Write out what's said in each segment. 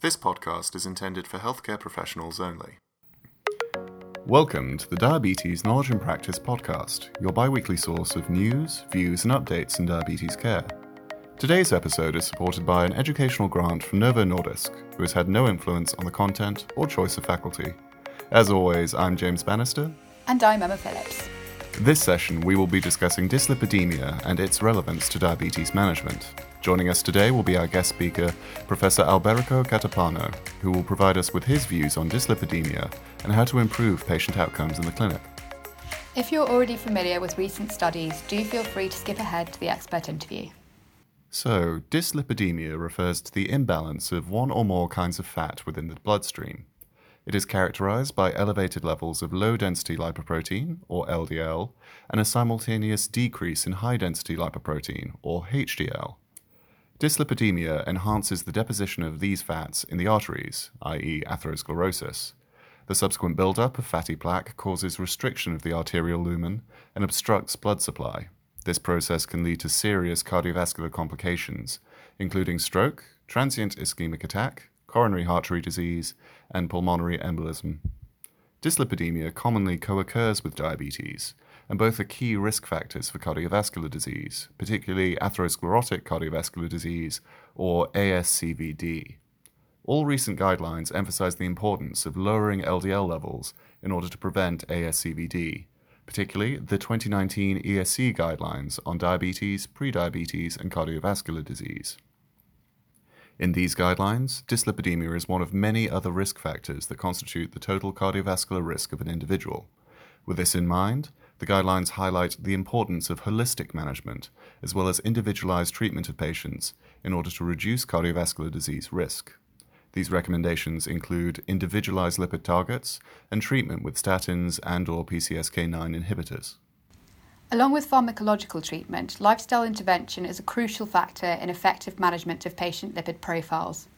This podcast is intended for healthcare professionals only. Welcome to the Diabetes Knowledge and Practice podcast, your bi weekly source of news, views, and updates in diabetes care. Today's episode is supported by an educational grant from Novo Nordisk, who has had no influence on the content or choice of faculty. As always, I'm James Bannister. And I'm Emma Phillips. This session, we will be discussing dyslipidemia and its relevance to diabetes management. Joining us today will be our guest speaker, Professor Alberico Catapano, who will provide us with his views on dyslipidemia and how to improve patient outcomes in the clinic. If you're already familiar with recent studies, do feel free to skip ahead to the expert interview. So, dyslipidemia refers to the imbalance of one or more kinds of fat within the bloodstream. It is characterized by elevated levels of low density lipoprotein, or LDL, and a simultaneous decrease in high density lipoprotein, or HDL. Dyslipidemia enhances the deposition of these fats in the arteries, i.e., atherosclerosis. The subsequent buildup of fatty plaque causes restriction of the arterial lumen and obstructs blood supply. This process can lead to serious cardiovascular complications, including stroke, transient ischemic attack, coronary artery disease, and pulmonary embolism. Dyslipidemia commonly co occurs with diabetes, and both are key risk factors for cardiovascular disease, particularly atherosclerotic cardiovascular disease, or ASCVD. All recent guidelines emphasize the importance of lowering LDL levels in order to prevent ASCVD, particularly the 2019 ESC guidelines on diabetes, prediabetes, and cardiovascular disease. In these guidelines, dyslipidemia is one of many other risk factors that constitute the total cardiovascular risk of an individual. With this in mind, the guidelines highlight the importance of holistic management, as well as individualized treatment of patients, in order to reduce cardiovascular disease risk. These recommendations include individualized lipid targets and treatment with statins and or PCSK9 inhibitors. Along with pharmacological treatment, lifestyle intervention is a crucial factor in effective management of patient lipid profiles.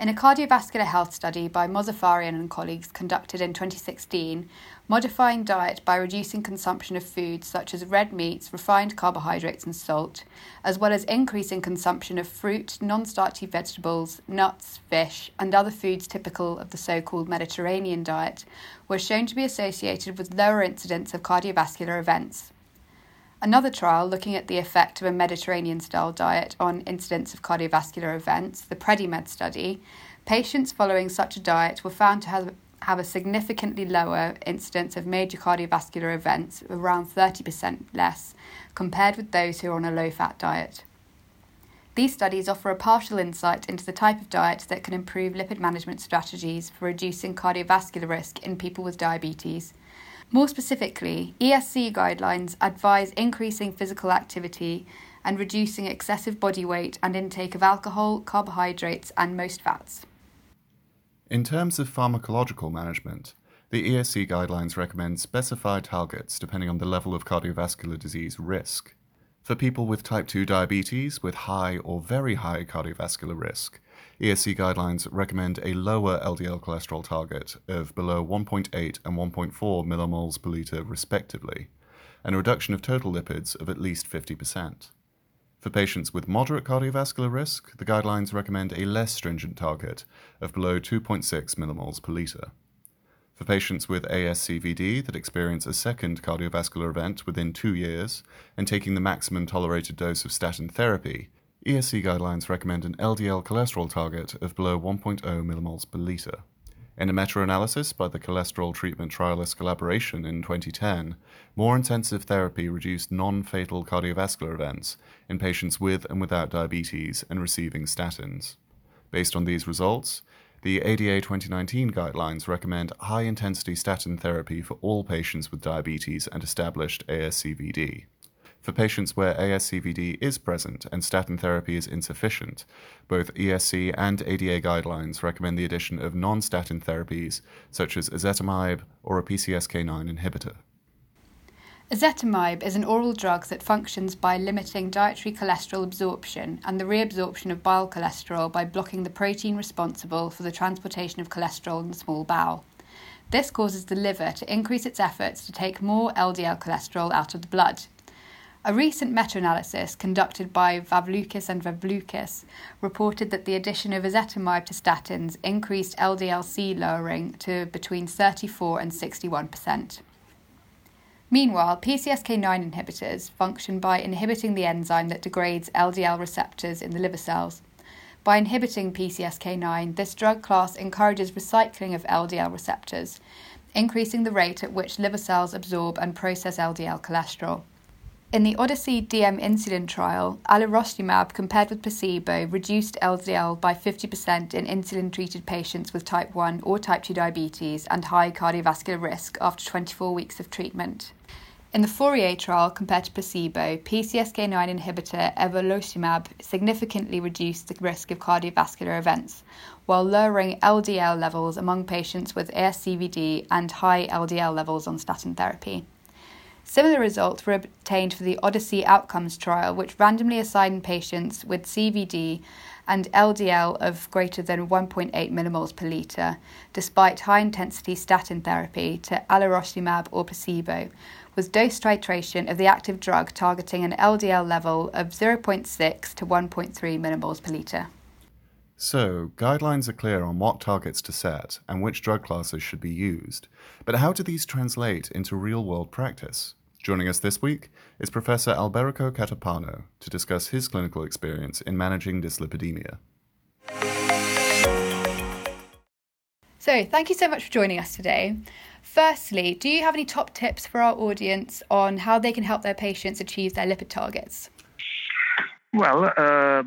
In a cardiovascular health study by Mozaffarian and colleagues conducted in 2016, modifying diet by reducing consumption of foods such as red meats, refined carbohydrates, and salt, as well as increasing consumption of fruit, non starchy vegetables, nuts, fish, and other foods typical of the so called Mediterranean diet, were shown to be associated with lower incidence of cardiovascular events. Another trial looking at the effect of a Mediterranean style diet on incidence of cardiovascular events, the PREDIMED study, patients following such a diet were found to have, have a significantly lower incidence of major cardiovascular events, around 30% less, compared with those who are on a low fat diet. These studies offer a partial insight into the type of diet that can improve lipid management strategies for reducing cardiovascular risk in people with diabetes more specifically, ESC guidelines advise increasing physical activity and reducing excessive body weight and intake of alcohol, carbohydrates, and most fats. In terms of pharmacological management, the ESC guidelines recommend specified targets depending on the level of cardiovascular disease risk. For people with type 2 diabetes with high or very high cardiovascular risk, ESC guidelines recommend a lower LDL cholesterol target of below 1.8 and 1.4 millimoles per litre, respectively, and a reduction of total lipids of at least 50%. For patients with moderate cardiovascular risk, the guidelines recommend a less stringent target of below 2.6 millimoles per litre. For patients with ASCVD that experience a second cardiovascular event within two years and taking the maximum tolerated dose of statin therapy, ESC guidelines recommend an LDL cholesterol target of below 1.0 millimoles per litre. In a meta analysis by the Cholesterol Treatment Trialist Collaboration in 2010, more intensive therapy reduced non fatal cardiovascular events in patients with and without diabetes and receiving statins. Based on these results, the ADA 2019 guidelines recommend high intensity statin therapy for all patients with diabetes and established ASCVD. For patients where ASCVD is present and statin therapy is insufficient, both ESC and ADA guidelines recommend the addition of non statin therapies such as ezetimibe or a PCSK9 inhibitor. Ezetimibe is an oral drug that functions by limiting dietary cholesterol absorption and the reabsorption of bile cholesterol by blocking the protein responsible for the transportation of cholesterol in the small bowel. This causes the liver to increase its efforts to take more LDL cholesterol out of the blood. A recent meta analysis conducted by Vavlukis and Vavlukis reported that the addition of ezetimibe to statins increased LDL-C lowering to between 34 and 61%. Meanwhile, PCSK9 inhibitors function by inhibiting the enzyme that degrades LDL receptors in the liver cells. By inhibiting PCSK9, this drug class encourages recycling of LDL receptors, increasing the rate at which liver cells absorb and process LDL cholesterol. In the Odyssey DM insulin trial, alirocumab compared with placebo reduced LDL by 50% in insulin treated patients with type 1 or type 2 diabetes and high cardiovascular risk after 24 weeks of treatment. In the Fourier trial compared to placebo, PCSK9 inhibitor evolocumab significantly reduced the risk of cardiovascular events, while lowering LDL levels among patients with ASCVD and high LDL levels on statin therapy. Similar results were obtained for the Odyssey Outcomes trial, which randomly assigned patients with CVD and LDL of greater than 1.8 millimoles per litre, despite high intensity statin therapy, to alirocumab or placebo, with dose titration of the active drug targeting an LDL level of 0.6 to 1.3 millimoles per litre. So, guidelines are clear on what targets to set and which drug classes should be used. But how do these translate into real world practice? Joining us this week is Professor Alberico Catapano to discuss his clinical experience in managing dyslipidemia. So, thank you so much for joining us today. Firstly, do you have any top tips for our audience on how they can help their patients achieve their lipid targets? Well, uh,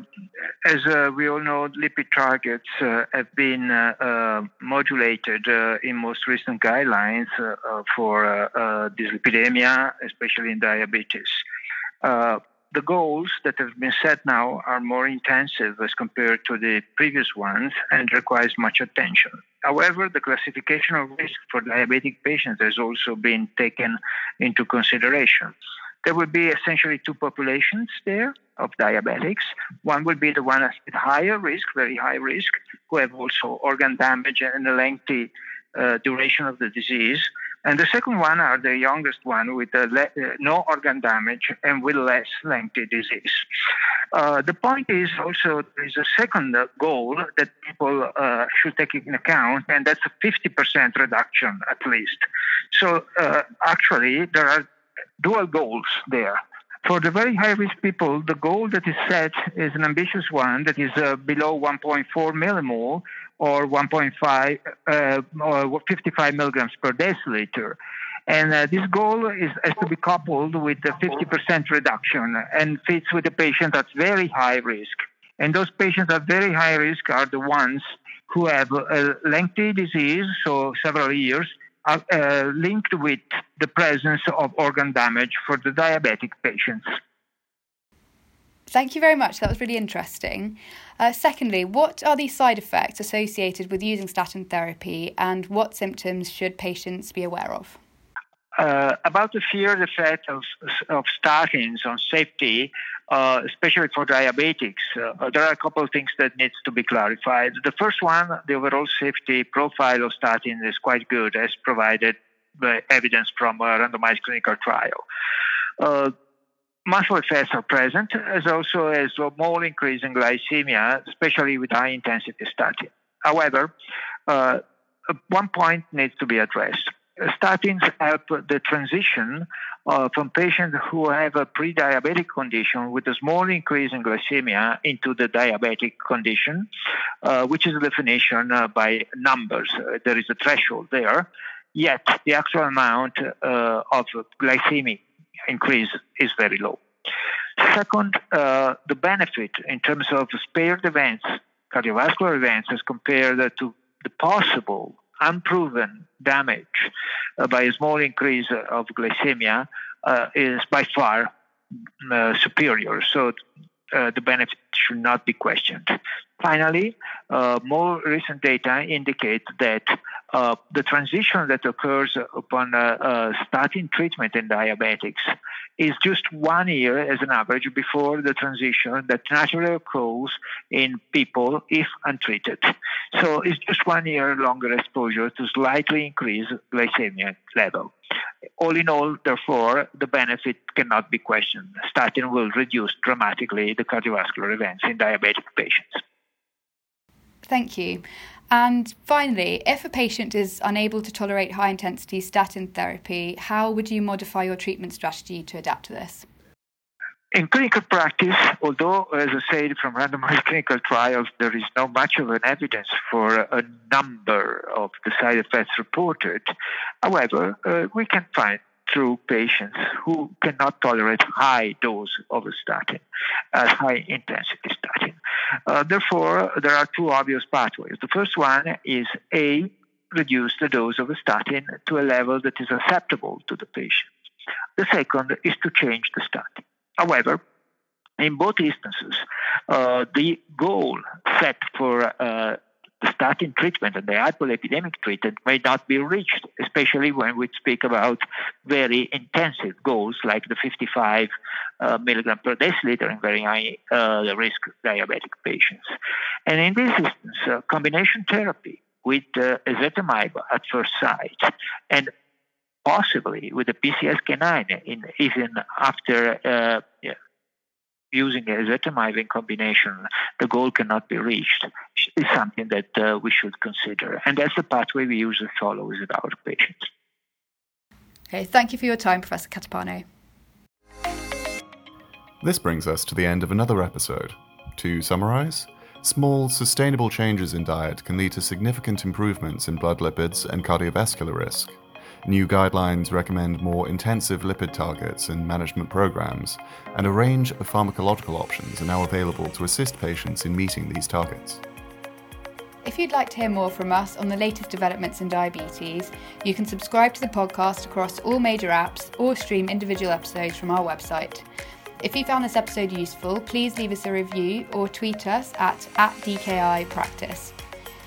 as uh, we all know, lipid targets uh, have been uh, uh, modulated uh, in most recent guidelines for dyslipidemia, especially in diabetes. the goals that have been set now are more intensive as compared to the previous ones and requires much attention. However, the classification of risk for diabetic patients has also been taken into consideration. There will be essentially two populations there of diabetics. One will be the one at higher risk, very high risk, who have also organ damage and a lengthy uh, duration of the disease. And the second one are the youngest one with uh, le- uh, no organ damage and with less lengthy disease. Uh, the point is also there is a second goal that people uh, should take in account, and that's a 50% reduction at least. So uh, actually, there are dual goals there. For the very high risk people, the goal that is set is an ambitious one that is uh, below 1.4 millimole or 1.5 uh, or 55 milligrams per deciliter. And uh, this goal is has to be coupled with a 50% reduction and fits with the patient that's very high risk. And those patients at very high risk are the ones who have a lengthy disease, so several years, linked with the presence of organ damage for the diabetic patients. Thank you very much. That was really interesting. Uh, secondly, what are the side effects associated with using statin therapy and what symptoms should patients be aware of? Uh, about the fear effect of, of statins on safety, uh, especially for diabetics, uh, there are a couple of things that needs to be clarified. The first one, the overall safety profile of statin is quite good, as provided by evidence from a randomized clinical trial. Uh, muscle effects are present, as also as a small increase in glycemia, especially with high intensity statin. However, uh, one point needs to be addressed statins help the transition uh, from patients who have a pre-diabetic condition with a small increase in glycemia into the diabetic condition, uh, which is a definition uh, by numbers. Uh, there is a threshold there, yet the actual amount uh, of glycemic increase is very low. Second, uh, the benefit in terms of spared events, cardiovascular events, as compared to the possible unproven damage uh, by a small increase of glycemia uh, is by far uh, superior. So uh, the benefit should not be questioned. Finally, uh, more recent data indicate that uh, the transition that occurs upon starting treatment in diabetics is just one year as an average before the transition that naturally occurs in people if untreated. So it's just one year longer exposure to slightly increase glycemic level. All in all, therefore, the benefit cannot be questioned. Statin will reduce dramatically the cardiovascular events in diabetic patients. Thank you. And finally, if a patient is unable to tolerate high intensity statin therapy, how would you modify your treatment strategy to adapt to this? In clinical practice, although, as I said, from randomized clinical trials, there is not much of an evidence for a number of the side effects reported, however, uh, we can find through patients who cannot tolerate high dose of a statin, as high intensity statin. Uh, therefore, there are two obvious pathways. The first one is A, reduce the dose of a statin to a level that is acceptable to the patient. The second is to change the statin. However, in both instances, uh, the goal set for uh, statin treatment and the hypolipidemic treatment may not be reached, especially when we speak about very intensive goals like the 55 uh, milligram per deciliter in very high uh, risk diabetic patients. And in this instance, uh, combination therapy with uh, ezetimibe at first sight and possibly with the PCSK9 in, even after uh, yeah, using ezetimibe in combination, the goal cannot be reached, is something that uh, we should consider. And that's the pathway we usually follow with our patients. Okay, thank you for your time, Professor Catapano. This brings us to the end of another episode. To summarize, small, sustainable changes in diet can lead to significant improvements in blood lipids and cardiovascular risk. New guidelines recommend more intensive lipid targets and management programs, and a range of pharmacological options are now available to assist patients in meeting these targets. If you'd like to hear more from us on the latest developments in diabetes, you can subscribe to the podcast across all major apps or stream individual episodes from our website. If you found this episode useful, please leave us a review or tweet us at, at DKI Practice.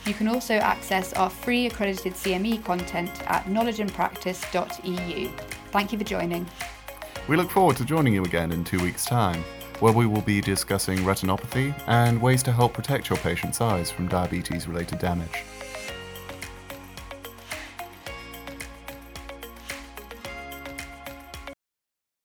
You can also access our free accredited CME content at knowledgeandpractice.eu. Thank you for joining. We look forward to joining you again in two weeks' time, where we will be discussing retinopathy and ways to help protect your patient's eyes from diabetes related damage.